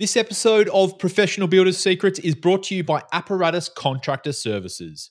This episode of Professional Builders Secrets is brought to you by Apparatus Contractor Services.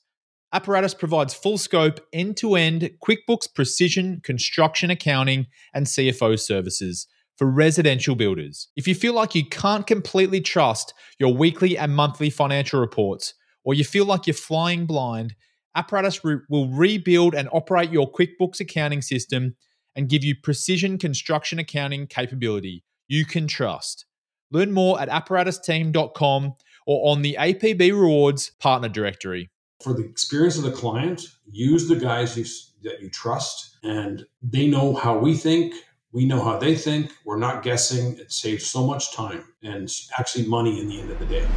Apparatus provides full scope, end to end QuickBooks precision construction accounting and CFO services for residential builders. If you feel like you can't completely trust your weekly and monthly financial reports, or you feel like you're flying blind, Apparatus will rebuild and operate your QuickBooks accounting system and give you precision construction accounting capability you can trust. Learn more at apparatusteam.com or on the APB Rewards partner directory. For the experience of the client, use the guys you, that you trust, and they know how we think. We know how they think. We're not guessing. It saves so much time and actually money in the end of the day.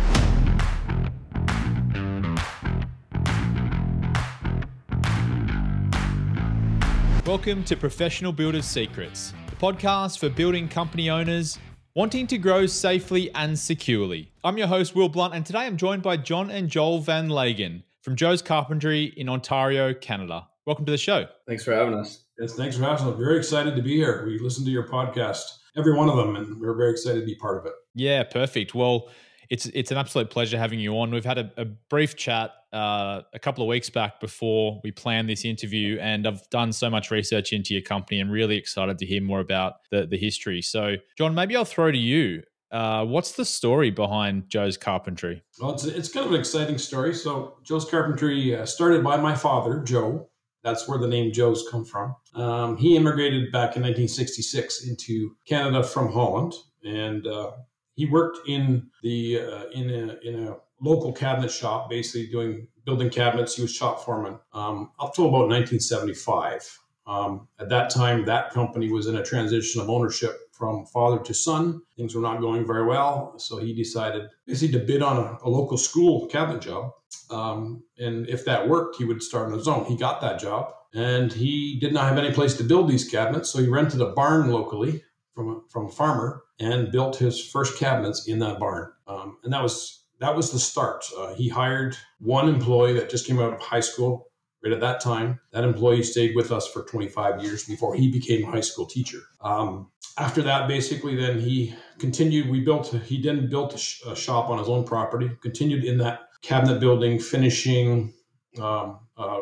Welcome to Professional Builders Secrets, the podcast for building company owners wanting to grow safely and securely. I'm your host, Will Blunt, and today I'm joined by John and Joel Van Lagen from Joe's Carpentry in Ontario, Canada. Welcome to the show. Thanks for having us. Yes, thanks for having us. I'm very excited to be here. We listen to your podcast, every one of them, and we're very excited to be part of it. Yeah, perfect. Well, it's it's an absolute pleasure having you on. We've had a, a brief chat uh, a couple of weeks back before we planned this interview, and I've done so much research into your company and really excited to hear more about the the history. So, John, maybe I'll throw to you. Uh, what's the story behind Joe's Carpentry? Well, it's, it's kind of an exciting story. So, Joe's Carpentry uh, started by my father, Joe. That's where the name Joe's come from. Um, he immigrated back in 1966 into Canada from Holland, and uh, he worked in the uh, in a in a local cabinet shop, basically doing building cabinets. He was shop foreman um, up till about 1975. Um, at that time, that company was in a transition of ownership from father to son. Things were not going very well, so he decided basically to bid on a, a local school cabinet job. Um, and if that worked, he would start on his own. He got that job, and he did not have any place to build these cabinets, so he rented a barn locally from a, from a farmer and built his first cabinets in that barn. Um, and that was that was the start. Uh, he hired one employee that just came out of high school right at that time. That employee stayed with us for 25 years before he became a high school teacher. Um, after that, basically, then he continued. We built. He then built a, sh- a, shop on his own property. Continued in that cabinet building, finishing. Um, uh,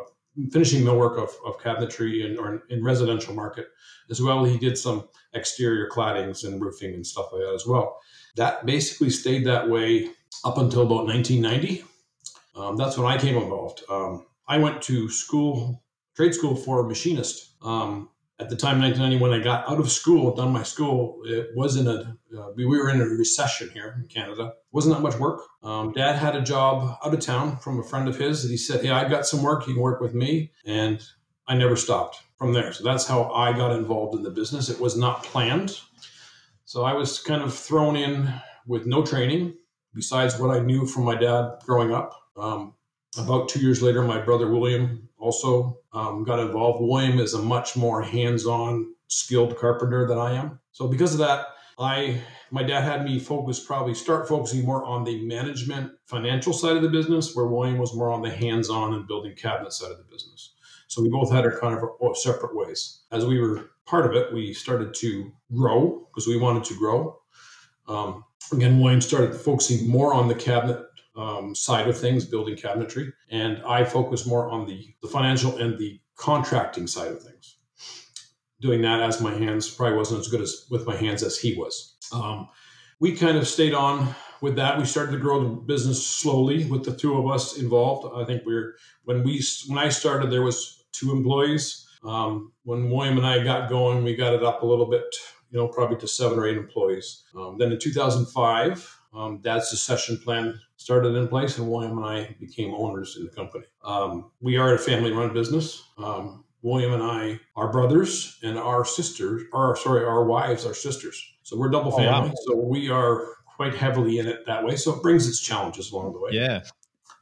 finishing millwork of, of cabinetry in, or in residential market as well. He did some exterior claddings and roofing and stuff like that as well. That basically stayed that way up until about 1990. Um, that's when I came involved. Um, I went to school, trade school for a machinist. Um, at the time, 1991 I got out of school, done my school, it wasn't a, uh, we were in a recession here in Canada. wasn't that much work. Um, Dad had a job out of town from a friend of his that he said, Hey, I got some work. You can work with me. And I never stopped from there. So that's how I got involved in the business. It was not planned. So I was kind of thrown in with no training besides what I knew from my dad growing up. Um, about two years later, my brother William also um, got involved. William is a much more hands-on, skilled carpenter than I am. So because of that, I my dad had me focus probably start focusing more on the management financial side of the business, where William was more on the hands-on and building cabinet side of the business. So we both had our kind of separate ways. As we were part of it, we started to grow because we wanted to grow. Um, again, William started focusing more on the cabinet um, side of things, building cabinetry, and I focus more on the, the financial and the contracting side of things. Doing that as my hands probably wasn't as good as with my hands as he was. Um, we kind of stayed on with that. We started to grow the business slowly with the two of us involved. I think we are when we when I started, there was two employees. Um, when William and I got going, we got it up a little bit, you know, probably to seven or eight employees. Um, then in 2005, um, Dad's succession plan started in place, and William and I became owners in the company. Um, we are a family run business. Um, William and I are brothers, and our sisters, or sorry, our wives are sisters. So we're double family. Oh, wow. So we are quite heavily in it that way. So it brings its challenges along the way. Yeah.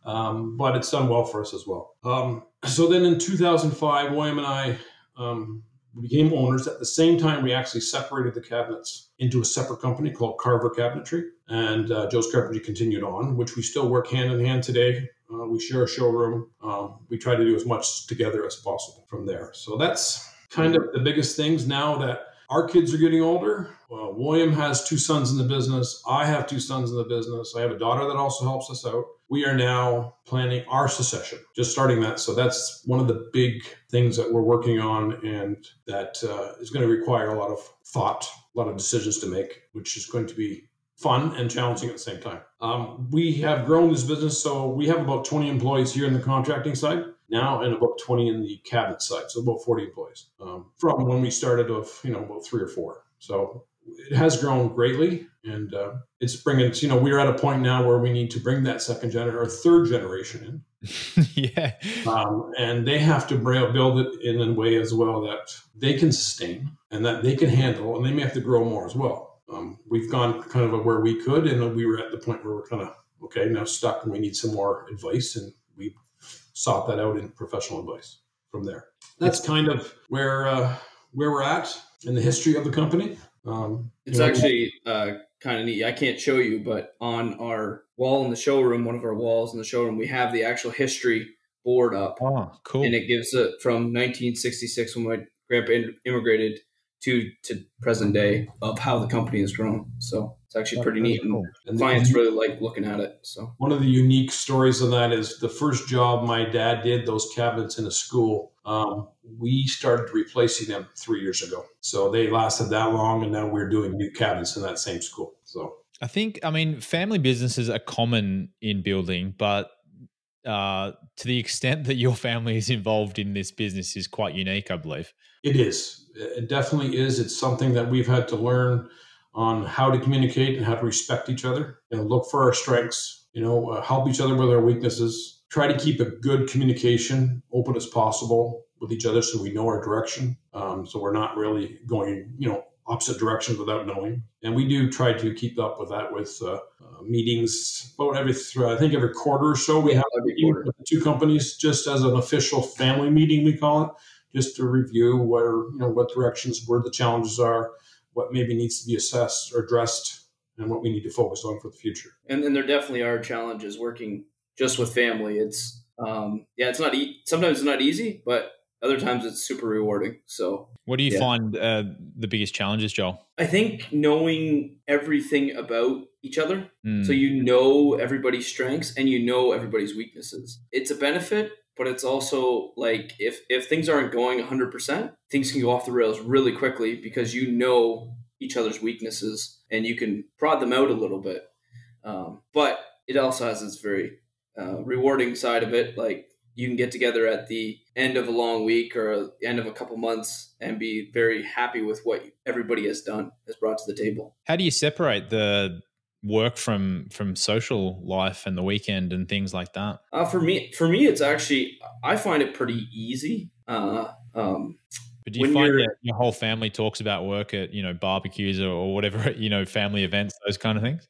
Um, but it's done well for us as well. Um, so then in 2005, William and I um, became owners. At the same time, we actually separated the cabinets into a separate company called Carver Cabinetry. And uh, Joe's Carpentry continued on, which we still work hand in hand today. Uh, we share a showroom. Um, we try to do as much together as possible from there. So that's kind of the biggest things now that our kids are getting older. Well, William has two sons in the business. I have two sons in the business. I have a daughter that also helps us out. We are now planning our succession, just starting that. So that's one of the big things that we're working on, and that uh, is going to require a lot of thought, a lot of decisions to make, which is going to be fun and challenging at the same time. Um, we have grown this business, so we have about 20 employees here in the contracting side now, and about 20 in the cabinet side, so about 40 employees um, from when we started of you know about three or four. So it has grown greatly, and uh, it's bringing. You know, we're at a point now where we need to bring that second generation or third generation in. yeah, um, and they have to build it in a way as well that they can sustain and that they can handle, and they may have to grow more as well um, we've gone kind of where we could, and we were at the point where we're kind of okay now stuck, and we need some more advice, and we sought that out in professional advice from there. That's kind of where uh, where we're at in the history of the company. Um, it's you know, actually uh, kind of neat. I can't show you, but on our wall in the showroom, one of our walls in the showroom, we have the actual history board up. Oh, cool! And it gives it from 1966 when my grandpa immigrated to to present day of how the company has grown. So it's actually pretty neat, and, and clients really like looking at it. So one of the unique stories of that is the first job my dad did those cabinets in a school. Um, we started replacing them three years ago, so they lasted that long, and now we're doing new cabinets in that same school. So I think, I mean, family businesses are common in building, but uh, to the extent that your family is involved in this business is quite unique, I believe. It is. It definitely is. It's something that we've had to learn on how to communicate and how to respect each other. You know, look for our strengths. You know, uh, help each other with our weaknesses. Try to keep a good communication open as possible with each other, so we know our direction. Um, so we're not really going, you know, opposite directions without knowing. And we do try to keep up with that with uh, meetings about every, I think every quarter or so we have a meeting with the two companies just as an official family meeting, we call it just to review where you know what directions, where the challenges are, what maybe needs to be assessed or addressed, and what we need to focus on for the future. And then there definitely are challenges working just with family. It's um, yeah, it's not e- sometimes it's not easy, but other times it's super rewarding. So, what do you yeah. find uh, the biggest challenges, Joel? I think knowing everything about each other, mm. so you know everybody's strengths and you know everybody's weaknesses. It's a benefit, but it's also like if if things aren't going 100% things can go off the rails really quickly because you know each other's weaknesses and you can prod them out a little bit um, but it also has its very uh, rewarding side of it like you can get together at the end of a long week or end of a couple months and be very happy with what everybody has done has brought to the table how do you separate the work from from social life and the weekend and things like that? Uh, for me, for me, it's actually I find it pretty easy. Uh, um, but do you find that your whole family talks about work at you know barbecues or, or whatever you know family events, those kind of things?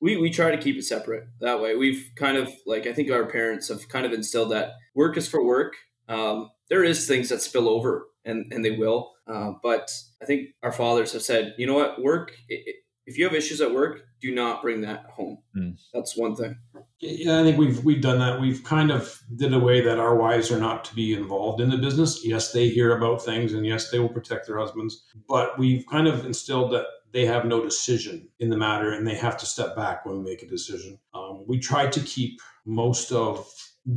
We we try to keep it separate that way. We've kind of like I think our parents have kind of instilled that work is for work. Um, there is things that spill over and and they will, uh, but I think our fathers have said, you know what, work. If you have issues at work, do not bring that home. Mm. That's one thing. Yeah, I think we've we've done that. We've kind of did a way that our wives are not to be involved in the business. Yes, they hear about things, and yes, they will protect their husbands. But we've kind of instilled that they have no decision in the matter, and they have to step back when we make a decision. Um, we try to keep most of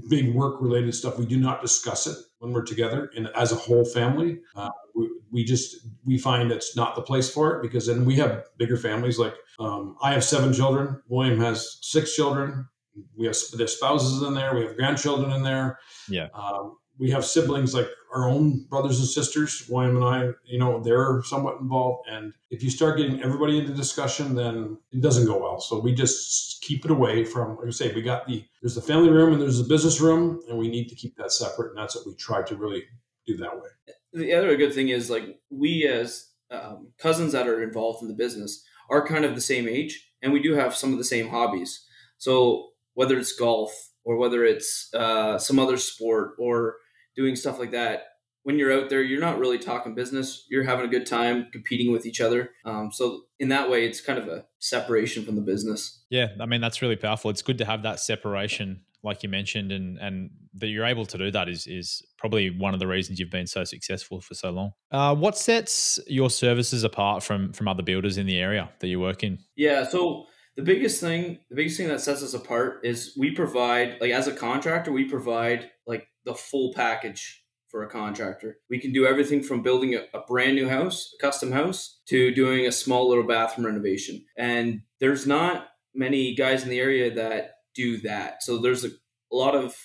big work related stuff. We do not discuss it when we're together and as a whole family. Uh, we, we, just we find it's not the place for it because then we have bigger families. Like um, I have seven children. William has six children. We have their spouses in there. We have grandchildren in there. Yeah. Um, we have siblings like our own brothers and sisters, William and I, you know, they're somewhat involved. And if you start getting everybody into discussion, then it doesn't go well. So we just keep it away from, like I say, we got the, there's the family room and there's the business room, and we need to keep that separate. And that's what we try to really do that way. The other good thing is like we as um, cousins that are involved in the business are kind of the same age and we do have some of the same hobbies. So whether it's golf or whether it's uh, some other sport or doing stuff like that when you're out there, you're not really talking business. You're having a good time competing with each other. Um, so in that way, it's kind of a separation from the business. Yeah, I mean that's really powerful. It's good to have that separation like you mentioned, and and that you're able to do that is is probably one of the reasons you've been so successful for so long. Uh, what sets your services apart from from other builders in the area that you work in? Yeah, so the biggest thing, the biggest thing that sets us apart is we provide, like as a contractor, we provide like the full package for a contractor. We can do everything from building a, a, brand new house, a custom house, to doing a small little bathroom renovation. And there's not many guys in the area that do that. So there's a, a lot of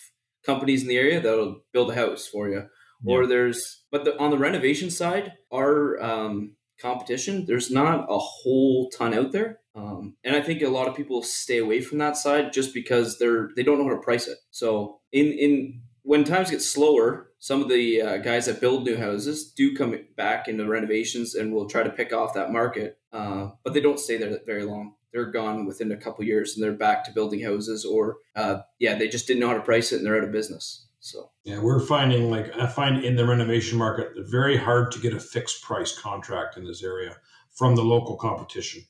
companies in the area that'll build a house for you. Yeah. Or there's, but the, on the renovation side, our um, competition, there's not a whole ton out there. Um, and I think a lot of people stay away from that side just because they're they don't know how to price it. So in in when times get slower, some of the uh, guys that build new houses do come back into renovations and will try to pick off that market, uh, but they don't stay there very long. They're gone within a couple years and they're back to building houses, or uh, yeah, they just didn't know how to price it and they're out of business. So yeah, we're finding like I find in the renovation market very hard to get a fixed price contract in this area from the local competition,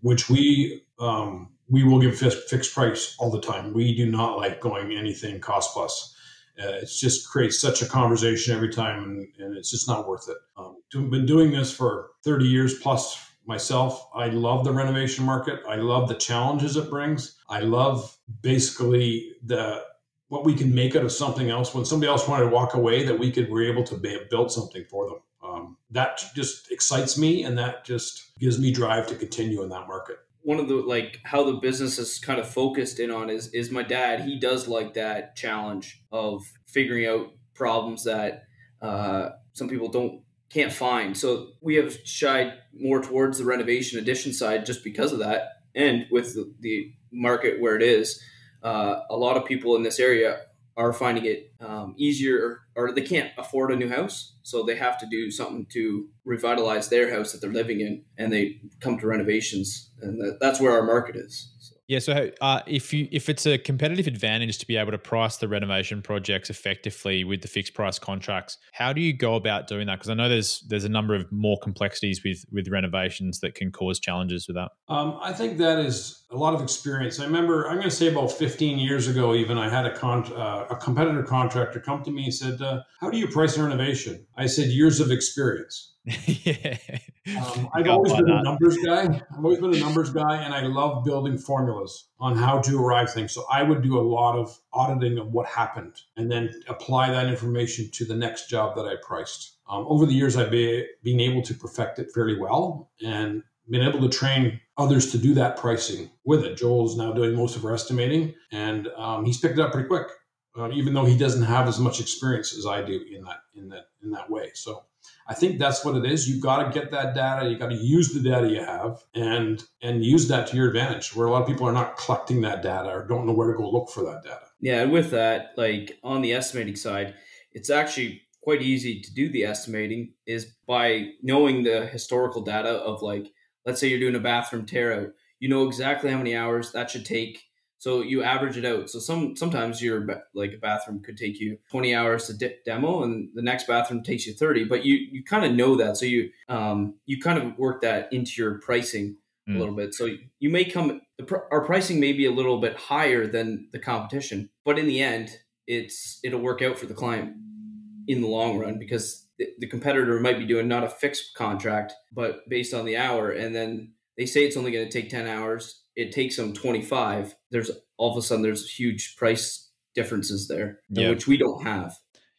which we um, we will give fixed price all the time. We do not like going anything cost plus uh, it just creates such a conversation every time, and, and it's just not worth it. Um, been doing this for 30 years plus myself. I love the renovation market. I love the challenges it brings. I love basically the what we can make out of something else. When somebody else wanted to walk away, that we could were able to build something for them. Um, that just excites me, and that just gives me drive to continue in that market one of the like how the business is kind of focused in on is is my dad. He does like that challenge of figuring out problems that uh, some people don't can't find. So we have shied more towards the renovation addition side just because of that, and with the, the market where it is, uh, a lot of people in this area are finding it um, easier or they can't afford a new house so they have to do something to revitalize their house that they're living in and they come to renovations and that's where our market is yeah. So uh, if you if it's a competitive advantage to be able to price the renovation projects effectively with the fixed price contracts, how do you go about doing that? Because I know there's there's a number of more complexities with with renovations that can cause challenges with that. Um, I think that is a lot of experience. I remember I'm going to say about 15 years ago, even I had a con- uh, a competitor contractor come to me and said, uh, "How do you price a renovation?" I said, "Years of experience." yeah. Um, I've always been a numbers guy. I've always been a numbers guy, and I love building formulas on how to arrive things. So I would do a lot of auditing of what happened, and then apply that information to the next job that I priced. Um, over the years, I've be, been able to perfect it fairly well, and been able to train others to do that pricing with it. Joel's now doing most of our estimating, and um, he's picked it up pretty quick, uh, even though he doesn't have as much experience as I do in that in that in that way. So I think that's what it is. You've got to get that data. You got to use the data you have and and use that to your advantage. Where a lot of people are not collecting that data or don't know where to go look for that data. Yeah, and with that, like on the estimating side, it's actually quite easy to do the estimating is by knowing the historical data of like let's say you're doing a bathroom tear out. You know exactly how many hours that should take so you average it out. So some sometimes your like a bathroom could take you 20 hours to de- demo, and the next bathroom takes you 30. But you you kind of know that, so you um you kind of work that into your pricing mm. a little bit. So you may come our pricing may be a little bit higher than the competition, but in the end, it's it'll work out for the client in the long run because the, the competitor might be doing not a fixed contract, but based on the hour, and then they say it's only going to take 10 hours. It takes them 25 there's all of a sudden there's huge price differences there yeah. which we don't have.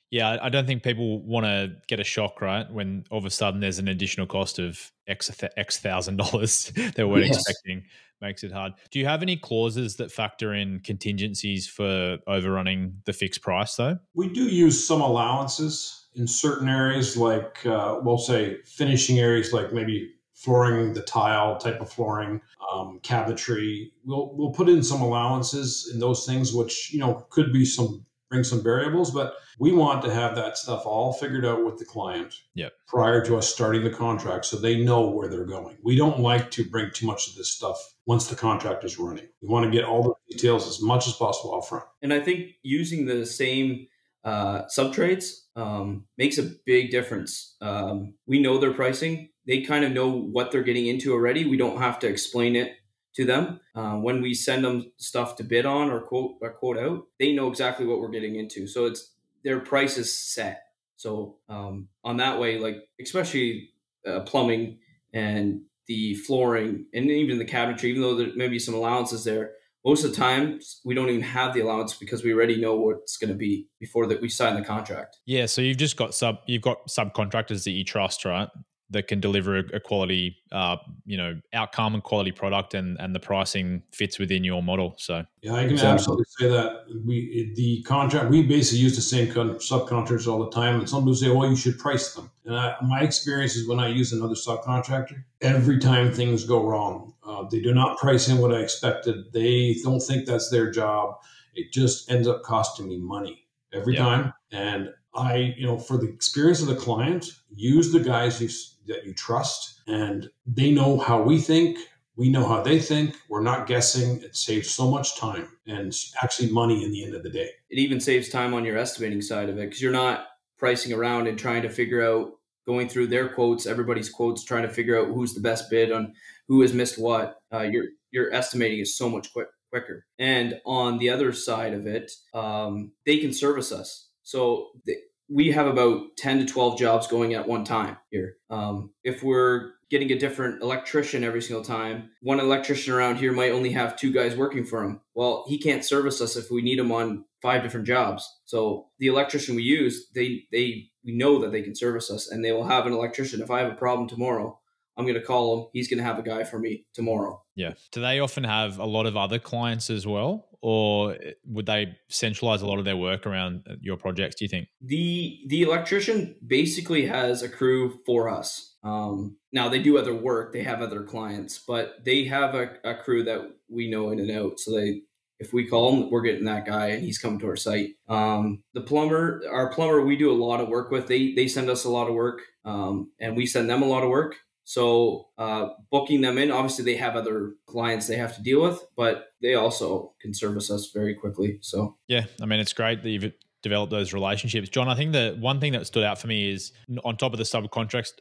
Yeah i don't think people want to get a shock right? When all of a sudden there's an additional cost of x x thousand dollars they weren't yes. expecting makes it hard. Do you have any clauses that factor in contingencies for overrunning the fixed price though? We do use some allowances in certain areas like uh, we'll say finishing areas like maybe flooring, the tile type of flooring, um, cabinetry. We'll we'll put in some allowances in those things, which you know could be some bring some variables, but we want to have that stuff all figured out with the client yep. prior to us starting the contract, so they know where they're going. We don't like to bring too much of this stuff once the contract is running. We want to get all the details as much as possible upfront. And I think using the same uh, sub trades um, makes a big difference. Um, we know their pricing they kind of know what they're getting into already. We don't have to explain it to them. Uh, when we send them stuff to bid on or quote or quote out, they know exactly what we're getting into. So it's their price is set. So um, on that way, like especially uh, plumbing and the flooring and even the cabinetry, even though there may be some allowances there, most of the time we don't even have the allowance because we already know what it's going to be before that we sign the contract. Yeah, so you've just got sub you've got subcontractors that you trust, right? That can deliver a, a quality, uh, you know, outcome and quality product, and and the pricing fits within your model. So yeah, I can absolutely say that we the contract we basically use the same subcontractors all the time, and some people say, well, you should price them. And I, my experience is when I use another subcontractor, every time things go wrong, uh, they do not price in what I expected. They don't think that's their job. It just ends up costing me money every yeah. time, and I, you know, for the experience of the client, use the guys you that you trust and they know how we think we know how they think. We're not guessing. It saves so much time and actually money in the end of the day. It even saves time on your estimating side of it because you're not pricing around and trying to figure out going through their quotes everybody's quotes trying to figure out who's the best bid on who has missed what. Uh, your your estimating is so much quick, quicker. And on the other side of it um, they can service us. So they, we have about 10 to 12 jobs going at one time here. Um, if we're getting a different electrician every single time, one electrician around here might only have two guys working for him. Well, he can't service us if we need him on five different jobs. So the electrician we use, they they we know that they can service us and they will have an electrician. If I have a problem tomorrow, I'm going to call him. He's going to have a guy for me tomorrow. Yeah. Do they often have a lot of other clients as well? Or would they centralize a lot of their work around your projects, do you think? The the electrician basically has a crew for us. Um, now they do other work, they have other clients, but they have a, a crew that we know in and out. So they if we call him, we're getting that guy and he's coming to our site. Um, the plumber, our plumber, we do a lot of work with. They they send us a lot of work, um, and we send them a lot of work. So uh, booking them in, obviously they have other clients they have to deal with, but they also can service us very quickly. So yeah, I mean it's great that you've develop those relationships. John, I think the one thing that stood out for me is on top of the subcontract,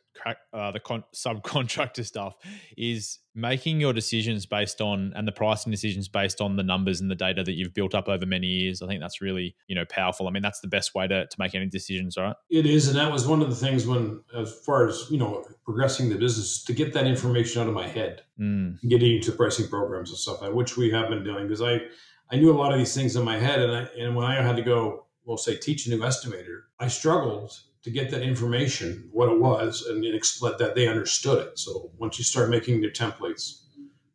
uh, the con- subcontractor stuff, is making your decisions based on and the pricing decisions based on the numbers and the data that you've built up over many years. I think that's really you know powerful. I mean, that's the best way to to make any decisions, right? It is, and that was one of the things when, as far as you know, progressing the business to get that information out of my head, mm. getting into pricing programs and stuff, which we have been doing because I. I knew a lot of these things in my head, and I, and when I had to go we'll say teach a new estimator, I struggled to get that information, what it was, and explain that they understood it. So once you start making your templates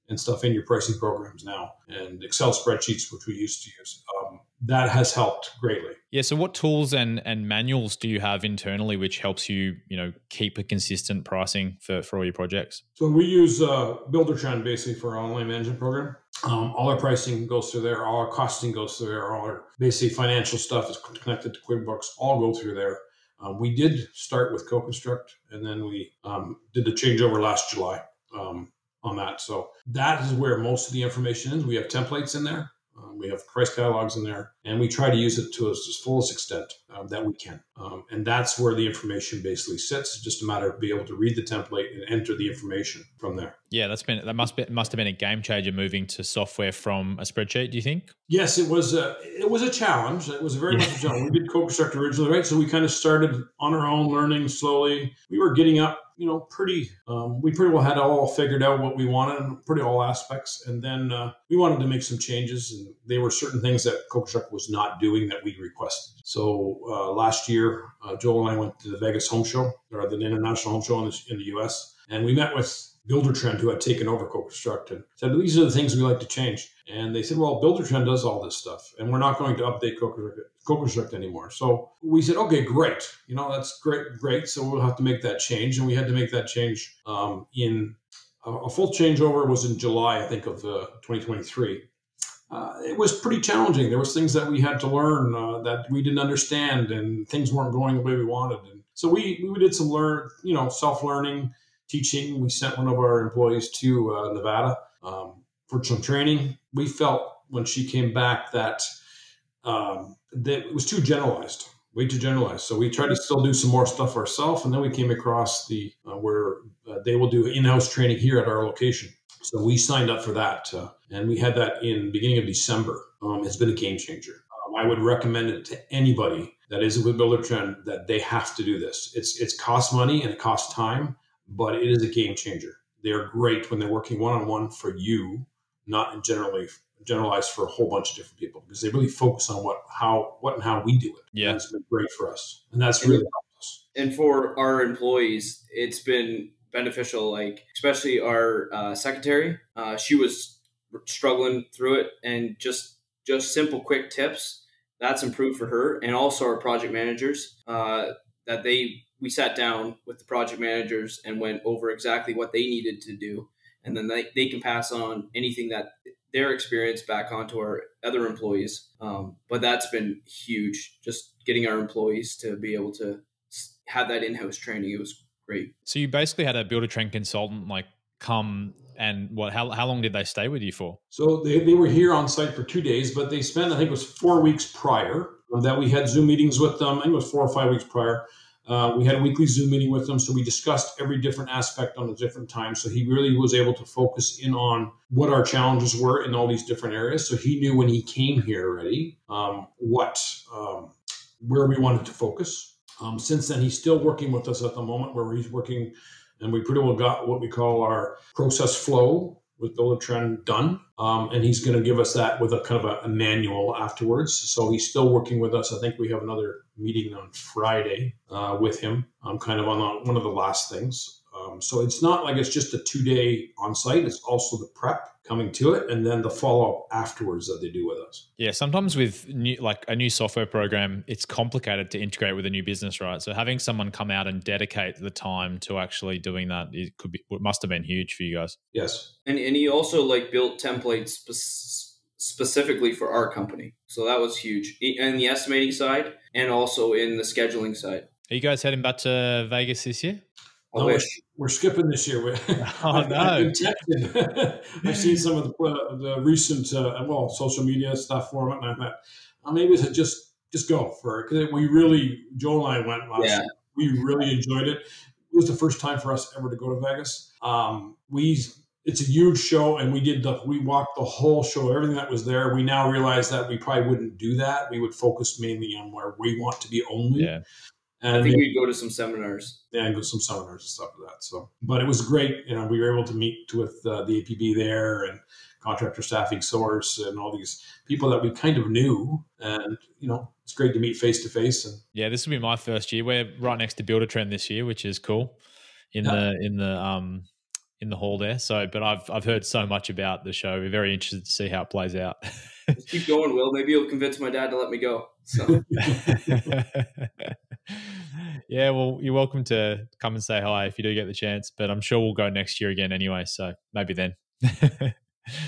and stuff in your pricing programs now and Excel spreadsheets, which we used to use, um, that has helped greatly. Yeah. So, what tools and and manuals do you have internally, which helps you, you know, keep a consistent pricing for for all your projects? So we use uh, Buildertrend basically for our online management program. Um, all our pricing goes through there. All our costing goes through there. All our basically financial stuff is connected to QuickBooks. All go through there. Um, we did start with CoConstruct, and then we um, did the changeover last July um, on that. So that is where most of the information is. We have templates in there. Um, we have price catalogs in there, and we try to use it to its fullest extent um, that we can. Um, and that's where the information basically sits. It's just a matter of being able to read the template and enter the information from there. Yeah, that's been that must be must have been a game changer moving to software from a spreadsheet. Do you think? Yes, it was. A, it was a challenge. It was very much a challenge. We did CoConstruct originally, right? So we kind of started on our own, learning slowly. We were getting up you know, pretty, um, we pretty well had all figured out what we wanted pretty all aspects. And then uh, we wanted to make some changes. And there were certain things that CoConstruct was not doing that we requested. So uh, last year, uh, Joel and I went to the Vegas Home Show, or the International Home Show in the, in the US. And we met with Buildertrend, who had taken over CoConstruct, and said, These are the things we like to change. And they said, Well, Buildertrend does all this stuff, and we're not going to update CoConstruct anymore. So we said, Okay, great. You know, that's great, great. So we'll have to make that change. And we had to make that change um, in a full changeover was in July, I think, of uh, 2023. Uh, it was pretty challenging. There was things that we had to learn uh, that we didn't understand, and things weren't going the way we wanted. And so we we did some learn, you know, self learning teaching. We sent one of our employees to uh, Nevada um, for some training. We felt when she came back that um, that it was too generalized, way too generalized. So we tried to still do some more stuff ourselves, and then we came across the uh, where uh, they will do in-house training here at our location. So we signed up for that, uh, and we had that in beginning of December. Um, it's been a game changer. Um, I would recommend it to anybody that is with Buildertrend that they have to do this. It's it's cost money and it costs time, but it is a game changer. They're great when they're working one on one for you, not generally generalized for a whole bunch of different people because they really focus on what how what and how we do it. Yeah, and it's been great for us, and that's really helped us. And for our employees, it's been beneficial. Like especially our uh, secretary, uh, she was struggling through it, and just just simple, quick tips that's improved for her, and also our project managers uh, that they we sat down with the project managers and went over exactly what they needed to do, and then they, they can pass on anything that their experience back onto our other employees. Um, but that's been huge, just getting our employees to be able to have that in-house training. It was great. So you basically had a Buildertrend consultant like come and what how, how long did they stay with you for so they, they were here on site for two days but they spent i think it was four weeks prior that we had zoom meetings with them i think it was four or five weeks prior uh, we had a weekly zoom meeting with him, so we discussed every different aspect on a different time so he really was able to focus in on what our challenges were in all these different areas. So he knew when he came here already um, what um, where we wanted to focus. Um, since then he's still working with us at the moment where he's working and we pretty well got what we call our process flow with Buildertrend done. Um, and he's going to give us that with a kind of a, a, manual afterwards. So he's still working with us. I think we have another meeting on Friday uh, with him. I'm kind of on one of the last things. Um, so it's not like it's just a two day on site, it's also the prep coming to it and then the follow up afterwards that they do with us. Yeah, sometimes with new, like a new software program, it's complicated to integrate with a new business, right? So having someone come out and dedicate the time to actually doing that, it could be, it must have been huge for you guys. Yes. And, and he also like built templates spe- specifically for our company. So that was huge in the estimating side and also in the scheduling side. Are you guys heading back to Vegas this year? I no, wish. We're, we're, skipping this year. oh, I've, no. I've, I've seen some of the, uh, the recent, uh, well, social media stuff for it, and I thought, oh, maybe it's just just go for it because we really, Joel and I went last. Yeah. Year. We really enjoyed it. It was the first time for us ever to go to Vegas. Um, we it's a huge show, and we did the we walked the whole show, everything that was there. We now realize that we probably wouldn't do that. We would focus mainly on where we want to be only. Yeah. And I think we'd go to some seminars. Yeah, and go to some seminars and stuff like that. So, but it was great. You know, we were able to meet with uh, the APB there and contractor staffing source and all these people that we kind of knew. And you know, it's great to meet face to face. And yeah, this will be my first year. We're right next to Buildertrend this year, which is cool. In yeah. the in the um in the hall there. So, but I've I've heard so much about the show. We're very interested to see how it plays out. keep going, Will. Maybe you'll convince my dad to let me go. So. yeah, well, you're welcome to come and say hi if you do get the chance. But I'm sure we'll go next year again anyway. So maybe then.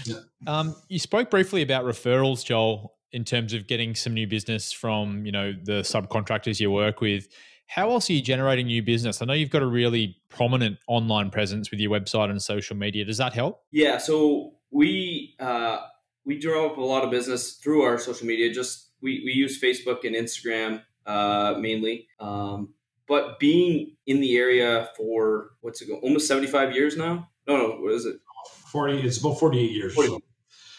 yeah. um, you spoke briefly about referrals, Joel, in terms of getting some new business from you know the subcontractors you work with. How else are you generating new business? I know you've got a really prominent online presence with your website and social media. Does that help? Yeah. So we uh, we draw up a lot of business through our social media. Just we, we use Facebook and Instagram uh, mainly. Um, but being in the area for what's it go almost 75 years now? No, no, what is it? 40, it's about 48 years. 40,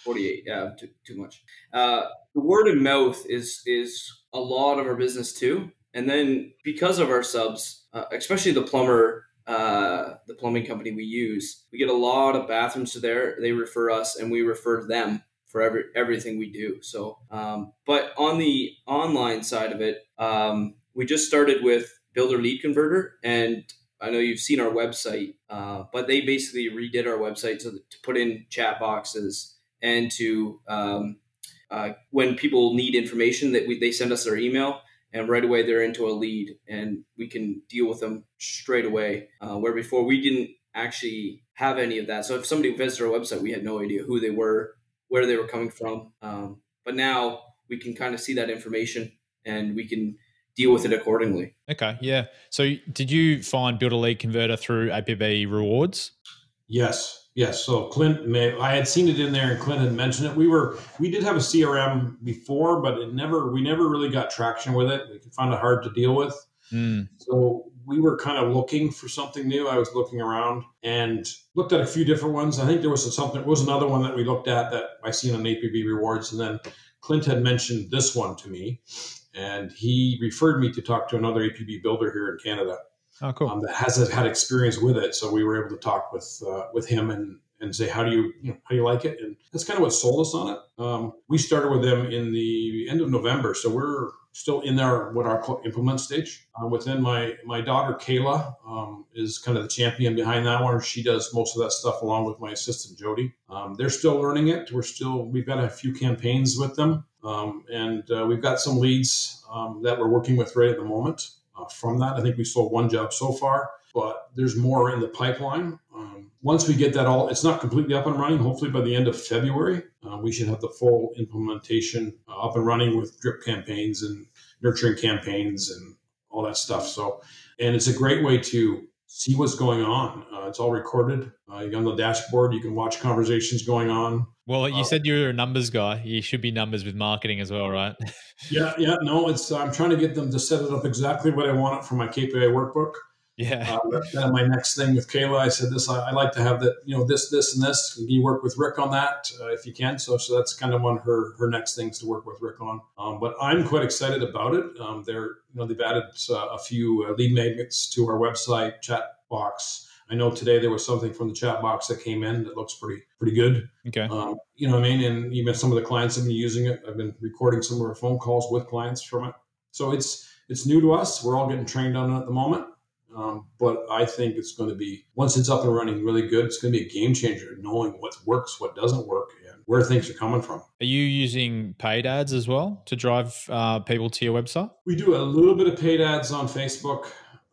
48, yeah, too, too much. Uh, the word of mouth is is a lot of our business too. And then because of our subs, uh, especially the plumber, uh, the plumbing company we use, we get a lot of bathrooms to there. They refer us, and we refer them for every everything we do. So, um, but on the online side of it, um, we just started with Builder Lead Converter, and I know you've seen our website, uh, but they basically redid our website to, to put in chat boxes and to um, uh, when people need information that we, they send us their email and right away they're into a lead and we can deal with them straight away uh, where before we didn't actually have any of that so if somebody visited our website we had no idea who they were where they were coming from. Um, but now we can kind of see that information and we can deal with it accordingly. Okay, yeah. So did you find Builder Lead Converter through APB Rewards? Yes, yes. So Clint, may, I had seen it in there, and Clint had mentioned it. We were we did have a CRM before, but it never we never really got traction with it. We found it hard to deal with. Mm. So we were kind of looking for something new. I was looking around and looked at a few different ones. I think there was something, was another one that we looked at that I seen on APB Rewards, and then Clint had mentioned this one to me, and he referred me to talk to another APB builder here in Canada. Oh, cool. Um, that has had experience with it, so we were able to talk with uh, with him and and say how do you, you know, how do you like it, and that's kind of what sold us on it. Um, we started with them in the end of November, so we're still in our what our implement stage. Uh, within my my daughter Kayla um, is kind of the champion behind that one. She does most of that stuff along with my assistant Jody. Um, they're still learning it. We're still we've got a few campaigns with them, um, and uh, we've got some leads um, that we're working with right at the moment. Uh, from that, I think we sold one job so far, but there's more in the pipeline. Once we get that all, it's not completely up and running. Hopefully, by the end of February, uh, we should have the full implementation uh, up and running with drip campaigns and nurturing campaigns and all that stuff. So, and it's a great way to see what's going on. Uh, it's all recorded. Uh, you go on the dashboard, you can watch conversations going on. Well, you uh, said you're a numbers guy. You should be numbers with marketing as well, right? yeah, yeah. No, it's I'm trying to get them to set it up exactly what I want it for my KPI workbok. Yeah. Uh, that, my next thing with Kayla, I said this. I, I, like to have that. You know, this, this, and this. Can you work with Rick on that uh, if you can? So, so that's kind of one of her her next things to work with Rick on. Um, but I'm quite excited about it. Um, they're you know they've added uh, a few uh, lead magnets to our website chat box. I know today there was something from the chat box that came in that looks pretty pretty good. Okay. Um, you know what I mean? And even some of the clients have been using it. I've been recording some of our phone calls with clients from it. So it's it's new to us. We're all getting trained on it at the moment. Um, but I think it's going to be once it's up and running really good. It's going to be a game changer, knowing what works, what doesn't work, and where things are coming from. Are you using paid ads as well to drive uh, people to your website? We do a little bit of paid ads on Facebook,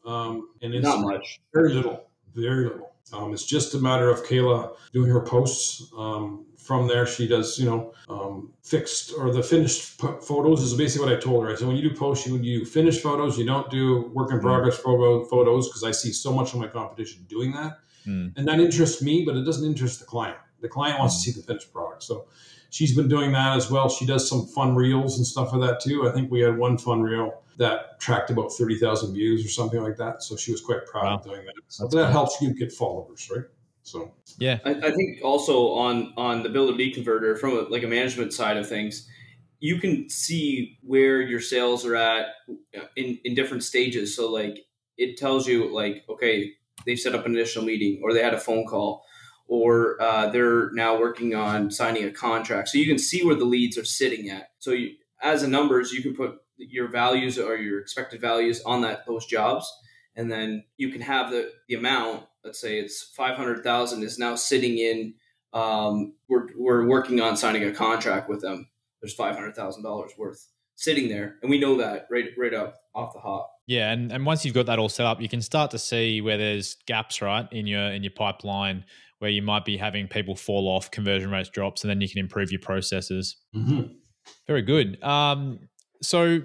um, and it's not much, very little, very little. Um, it's just a matter of Kayla doing her posts. Um, from there, she does, you know, um, fixed or the finished p- photos is basically what I told her. I said, when you do posts, you do finished photos. You don't do work in progress photo, photos because I see so much of my competition doing that. Mm. And that interests me, but it doesn't interest the client. The client wants mm. to see the finished product. So she's been doing that as well. She does some fun reels and stuff of that too. I think we had one fun reel that tracked about 30,000 views or something like that. So she was quite proud wow. of doing that. So that cool. helps you get followers, right? So yeah, I, I, think also on on the builder lead converter from a, like a management side of things, you can see where your sales are at in in different stages. So like it tells you like okay, they've set up an initial meeting or they had a phone call or uh, they're now working on signing a contract. So you can see where the leads are sitting at. So you, as a numbers, you can put your values or your expected values on that those jobs, and then you can have the the amount let's say it's 500,000 is now sitting in um, we're, we're working on signing a contract with them. There's $500,000 worth sitting there and we know that right right up off the hop. Yeah and, and once you've got that all set up you can start to see where there's gaps right in your in your pipeline where you might be having people fall off conversion rates drops and then you can improve your processes. Mm-hmm. very good. Um, so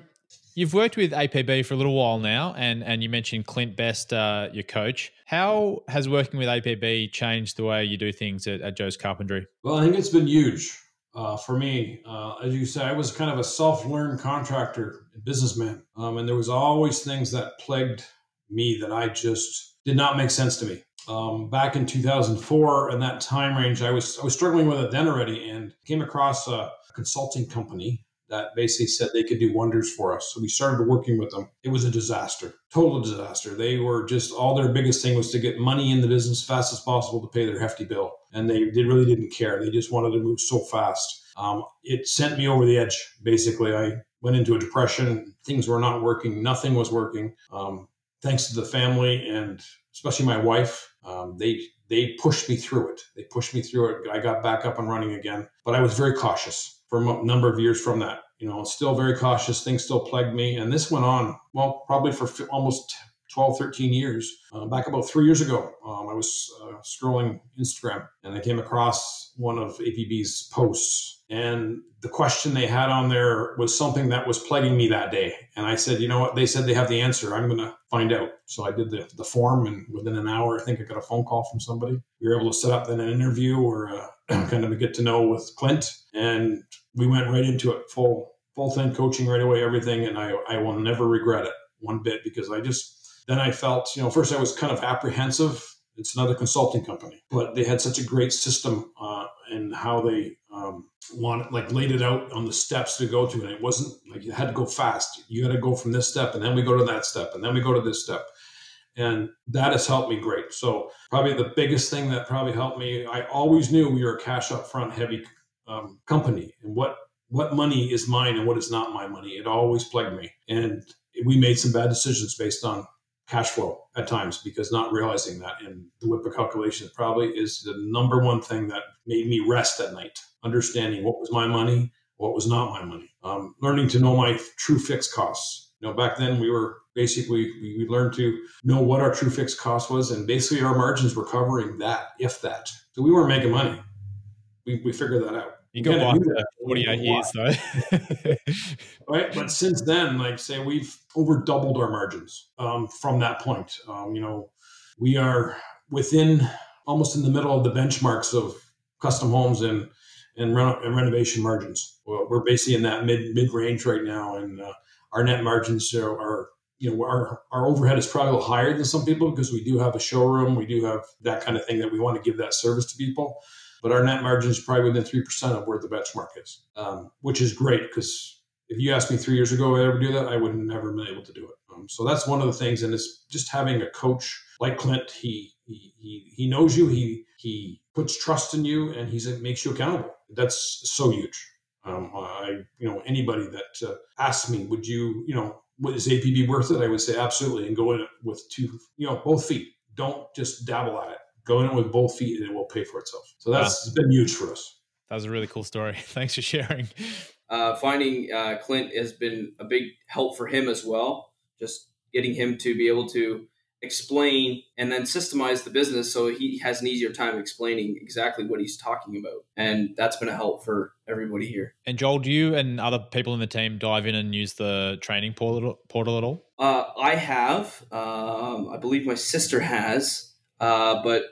You've worked with APB for a little while now, and, and you mentioned Clint Best, uh, your coach. How has working with APB changed the way you do things at, at Joe's Carpentry? Well, I think it's been huge uh, for me. Uh, as you say, I was kind of a self-learned contractor, businessman, um, and there was always things that plagued me that I just did not make sense to me. Um, back in 2004, in that time range, I was I was struggling with it then already, and came across a consulting company that basically said they could do wonders for us. So we started working with them. It was a disaster, total disaster. They were just all their biggest thing was to get money in the business as fast as possible to pay their hefty bill, and they they really didn't care. They just wanted to move so fast. Um, it sent me over the edge. Basically, I went into a depression. Things were not working. Nothing was working. Um, thanks to the family and especially my wife, um, they they pushed me through it. They pushed me through it. I got back up and running again, but I was very cautious for a number of years from that. You know, still very cautious. Things still plagued me. And this went on, well, probably for almost 12, 13 years. Uh, back about three years ago, um, I was uh, scrolling Instagram and I came across one of APB's posts. And the question they had on there was something that was plaguing me that day. And I said, you know what? They said they have the answer. I'm going to find out. So I did the, the form, and within an hour, I think I got a phone call from somebody. We were able to set up then an interview or uh, kind of a get to know with Clint. And we went right into it full full thing coaching right away everything and I, I will never regret it one bit because I just then I felt, you know, first I was kind of apprehensive. It's another consulting company, but they had such a great system uh, and how they um, wanted, like, laid it out on the steps to go to. And it wasn't like you had to go fast. You had to go from this step, and then we go to that step, and then we go to this step. And that has helped me great. So, probably the biggest thing that probably helped me, I always knew we were a cash up front heavy um, company and what what money is mine and what is not my money. It always plagued me. And we made some bad decisions based on cash flow at times because not realizing that. And the WIPA calculation probably is the number one thing that made me rest at night, understanding what was my money, what was not my money, um, learning to know my true fixed costs. You know, back then we were basically, we, we learned to know what our true fixed cost was. And basically our margins were covering that, if that. So we weren't making money. We, we figured that out. You got by for 48 years though. right. But since then, like say we've over doubled our margins um, from that point. Um, you know, we are within almost in the middle of the benchmarks of custom homes and and, reno- and renovation margins. Well, we're basically in that mid mid range right now, and uh, our net margins are, are you know our our overhead is probably a little higher than some people because we do have a showroom, we do have that kind of thing that we want to give that service to people but our net margin is probably within 3% of where the benchmark is, um, which is great because if you asked me three years ago would I ever do that, I would never been able to do it. Um, so that's one of the things, and it's just having a coach like Clint. He he he, he knows you. He he puts trust in you, and he makes you accountable. That's so huge. Um, I you know anybody that uh, asks me, would you you know is APB worth it? I would say absolutely, and go in with two you know both feet. Don't just dabble at it go in with both feet and it will pay for itself. So that's wow. been huge for us. That was a really cool story. Thanks for sharing. Uh, finding uh, Clint has been a big help for him as well. Just getting him to be able to explain and then systemize the business so he has an easier time explaining exactly what he's talking about. And that's been a help for everybody here. And Joel, do you and other people in the team dive in and use the training portal, portal at all? Uh, I have. Um, I believe my sister has. Uh, but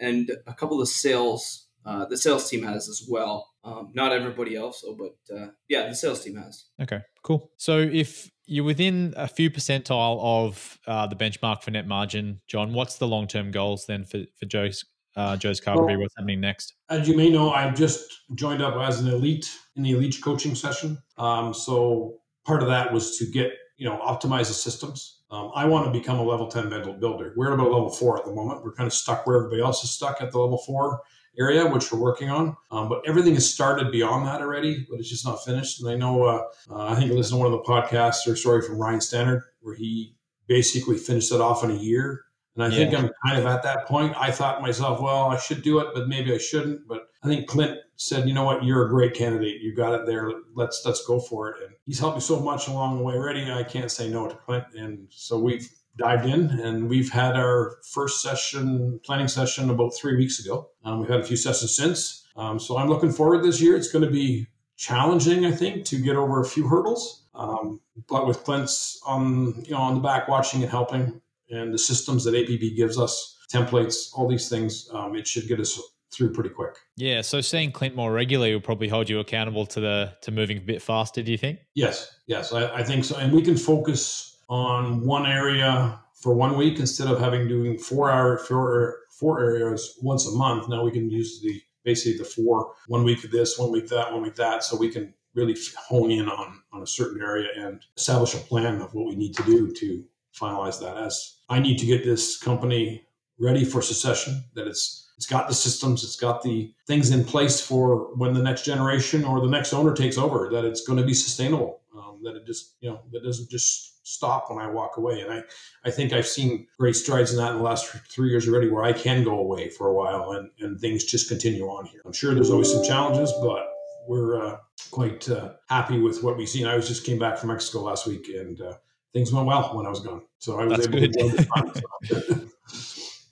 and a couple of sales, uh, the sales team has as well. Um, not everybody else, though, but uh, yeah, the sales team has. Okay, cool. So if you're within a few percentile of uh, the benchmark for net margin, John, what's the long term goals then for for Joe's uh, Joe's Carpentry? Well, What's happening next? As you may know, I've just joined up as an elite in the elite coaching session. Um, so part of that was to get you know optimize the systems um, I want to become a level 10 mental builder. We're at about level four at the moment. We're kind of stuck where everybody else is stuck at the level four area, which we're working on. Um, but everything has started beyond that already, but it's just not finished. And I know, uh, uh, I think I listened to one of the podcasts or story from Ryan Stannard where he basically finished it off in a year. And I yeah. think I'm kind of at that point. I thought myself, well, I should do it, but maybe I shouldn't. But I think Clint said, you know what, you're a great candidate. You got it there. Let's let's go for it. And he's helped me so much along the way already. I can't say no to Clint. And so we've dived in and we've had our first session, planning session, about three weeks ago. Um, we've had a few sessions since. Um, so I'm looking forward this year. It's going to be challenging, I think, to get over a few hurdles. Um, but with Clint's on you know on the back watching and helping, and the systems that APB gives us, templates, all these things, um, it should get us through pretty quick. Yeah, so seeing Clint more regularly will probably hold you accountable to the to moving a bit faster. Do you think? Yes, yes, I, I think so. And we can focus on one area for one week instead of having doing four hour four four areas once a month. Now we can use the basically the four one week of this, one week that, one week that, so we can really hone in on on a certain area and establish a plan of what we need to do to finalize that. As I need to get this company ready for succession, that it's it's got the systems, it's got the things in place for when the next generation or the next owner takes over, that it's going to be sustainable, um, that it just, you know, that doesn't just stop when I walk away. And I, I think I've seen great strides in that in the last three years already where I can go away for a while and, and things just continue on here. I'm sure there's always some challenges, but we're uh, quite uh, happy with what we've seen. I was just came back from Mexico last week and uh, things went well when I was gone. So I was That's able good. to enjoy the time.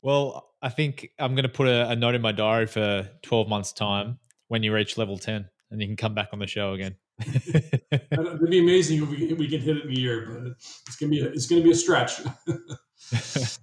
well, I think I'm going to put a, a, note in my diary for 12 months' time when you reach level 10 and you can come back on the show again. It'd be amazing if we, if we can hit it in a year, but it's gonna be a, it's gonna be a stretch.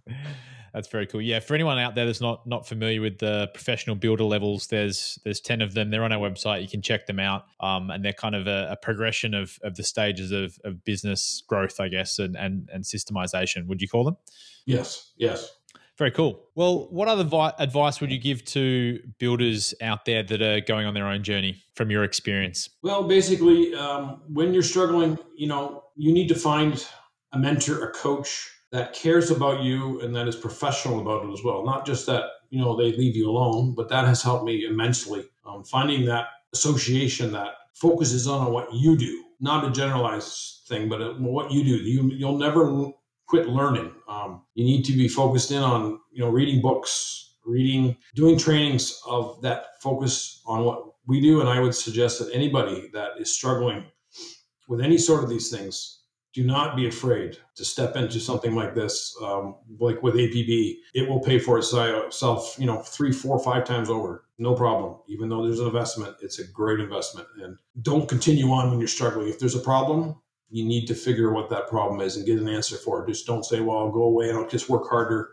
That's very cool. Yeah, for anyone out there that's not not familiar with the professional builder levels, there's there's ten of them. They're on our website. You can check them out, um, and they're kind of a, a progression of of the stages of, of business growth, I guess, and and and systemization. Would you call them? Yes. Yes. Very cool. Well, what other vi- advice would you give to builders out there that are going on their own journey from your experience? Well, basically, um, when you're struggling, you know, you need to find a mentor, a coach that cares about you and that is professional about it as well. Not just that, you know, they leave you alone, but that has helped me immensely. Um, finding that association that focuses on what you do, not a generalized thing, but what you do. You, you'll never quit learning. Um, you need to be focused in on you know reading books, reading, doing trainings of that focus on what we do. And I would suggest that anybody that is struggling with any sort of these things, do not be afraid to step into something like this. Um, like with APB, it will pay for itself, you know, three, four, five times over. No problem. Even though there's an investment, it's a great investment. And don't continue on when you're struggling. If there's a problem, you need to figure what that problem is and get an answer for it. Just don't say, "Well, I'll go away and I'll just work harder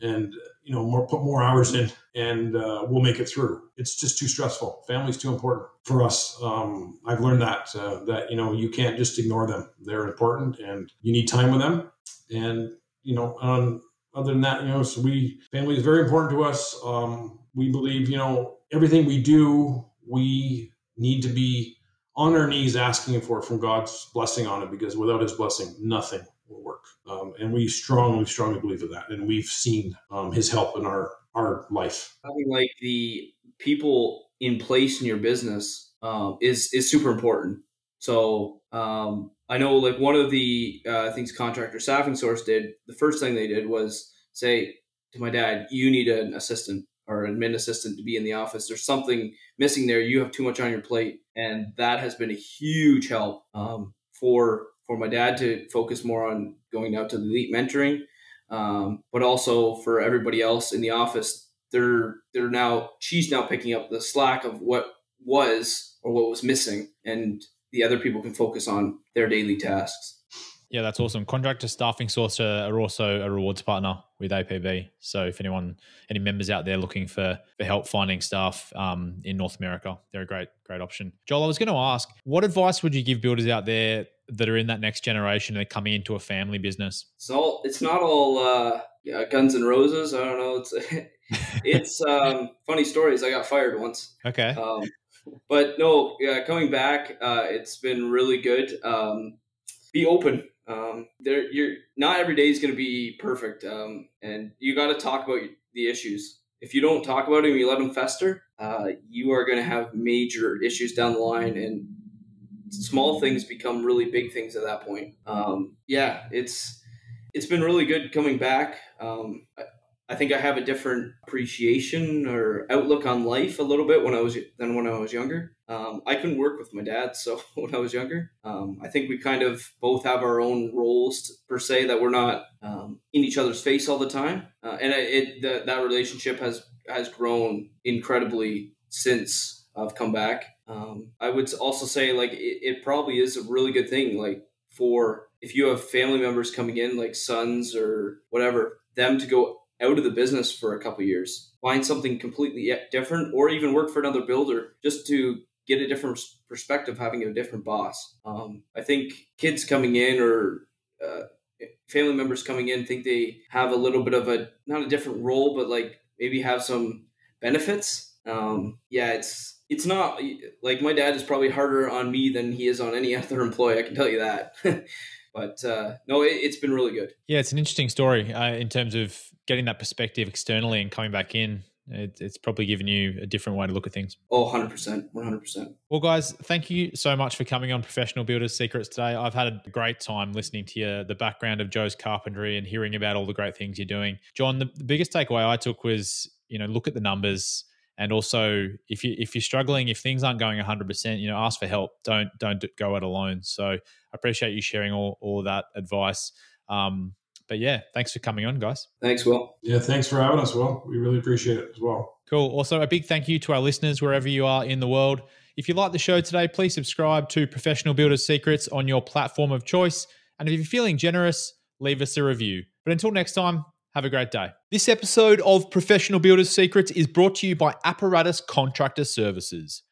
and you know more put more hours in and uh, we'll make it through." It's just too stressful. Family's too important for us. Um, I've learned that uh, that you know you can't just ignore them. They're important and you need time with them. And you know, on other than that, you know, so we family is very important to us. Um, we believe, you know, everything we do, we need to be on our knees asking for it from God's blessing on it because without His blessing, nothing will work. Um, and we strongly, strongly believe in that, and we've seen um, His help in our our life. Having like the people in place in your business um, is is super important. So um, I know like one of the uh, things contractor staffing source did. The first thing they did was say to my dad, "You need an assistant." Or admin assistant to be in the office. There's something missing there. You have too much on your plate, and that has been a huge help um, for for my dad to focus more on going out to the elite mentoring, um, but also for everybody else in the office. They're they're now she's now picking up the slack of what was or what was missing, and the other people can focus on their daily tasks. Yeah, that's awesome. Contractor Staffing Source are also a rewards partner with APB. So if anyone, any members out there looking for, for help finding staff um, in North America, they're a great, great option. Joel, I was going to ask, what advice would you give builders out there that are in that next generation and coming into a family business? It's all, it's not all uh, yeah, guns and roses. I don't know. It's, it's um, funny stories. I got fired once. Okay. Um, but no, yeah, coming back, uh, it's been really good. Um, be open um, there, you're not every day is going to be perfect, um, and you got to talk about the issues. If you don't talk about them, you let them fester. Uh, you are going to have major issues down the line, and small things become really big things at that point. Um, yeah, it's it's been really good coming back. Um, I, think I have a different appreciation or outlook on life a little bit when I was than when I was younger. Um, I couldn't work with my dad, so when I was younger, um, I think we kind of both have our own roles per se that we're not um, in each other's face all the time, uh, and it, it the, that relationship has has grown incredibly since I've come back. Um, I would also say like it, it probably is a really good thing, like for if you have family members coming in, like sons or whatever, them to go out of the business for a couple years, find something completely different, or even work for another builder just to get a different perspective having a different boss. Um, I think kids coming in or uh, family members coming in think they have a little bit of a not a different role, but like maybe have some benefits. Um, yeah, it's it's not like my dad is probably harder on me than he is on any other employee. I can tell you that. but uh, no, it, has been really good. Yeah, it's an interesting story uh, in terms of getting that perspective externally and coming back in. It, it's probably given you a different way to look at things. Oh, 100%. 100%. Well, guys, thank you so much for coming on Professional Builders Secrets today. I've had a great time listening to you, the background of Joe's carpentry and hearing about all the great things you're doing. John, the, the biggest takeaway I took was, you know, look at the numbers and also if you if you're struggling if things aren't going 100% you know ask for help don't don't go it alone so i appreciate you sharing all all that advice um, but yeah, thanks for coming on, guys. Thanks, Will. Yeah, thanks for having us, Will. We really appreciate it as well. Cool. Also, a big thank you to our listeners wherever you are in the world. If you like the show today, please subscribe to Professional Builders Secrets on your platform of choice. And if you're feeling generous, leave us a review. But until next time, Have a great day. This episode of Professional Builders Secrets is brought to you by Apparatus Contractor Services.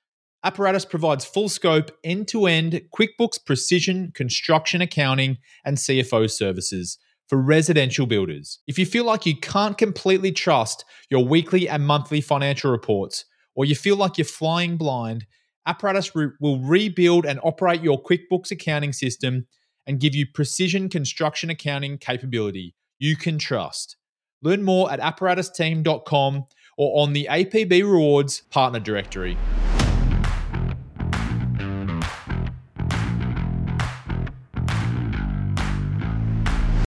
Apparatus provides full scope, end to end QuickBooks precision construction accounting and CFO services for residential builders. If you feel like you can't completely trust your weekly and monthly financial reports, or you feel like you're flying blind, Apparatus re- will rebuild and operate your QuickBooks accounting system and give you precision construction accounting capability you can trust. Learn more at apparatusteam.com or on the APB Rewards partner directory.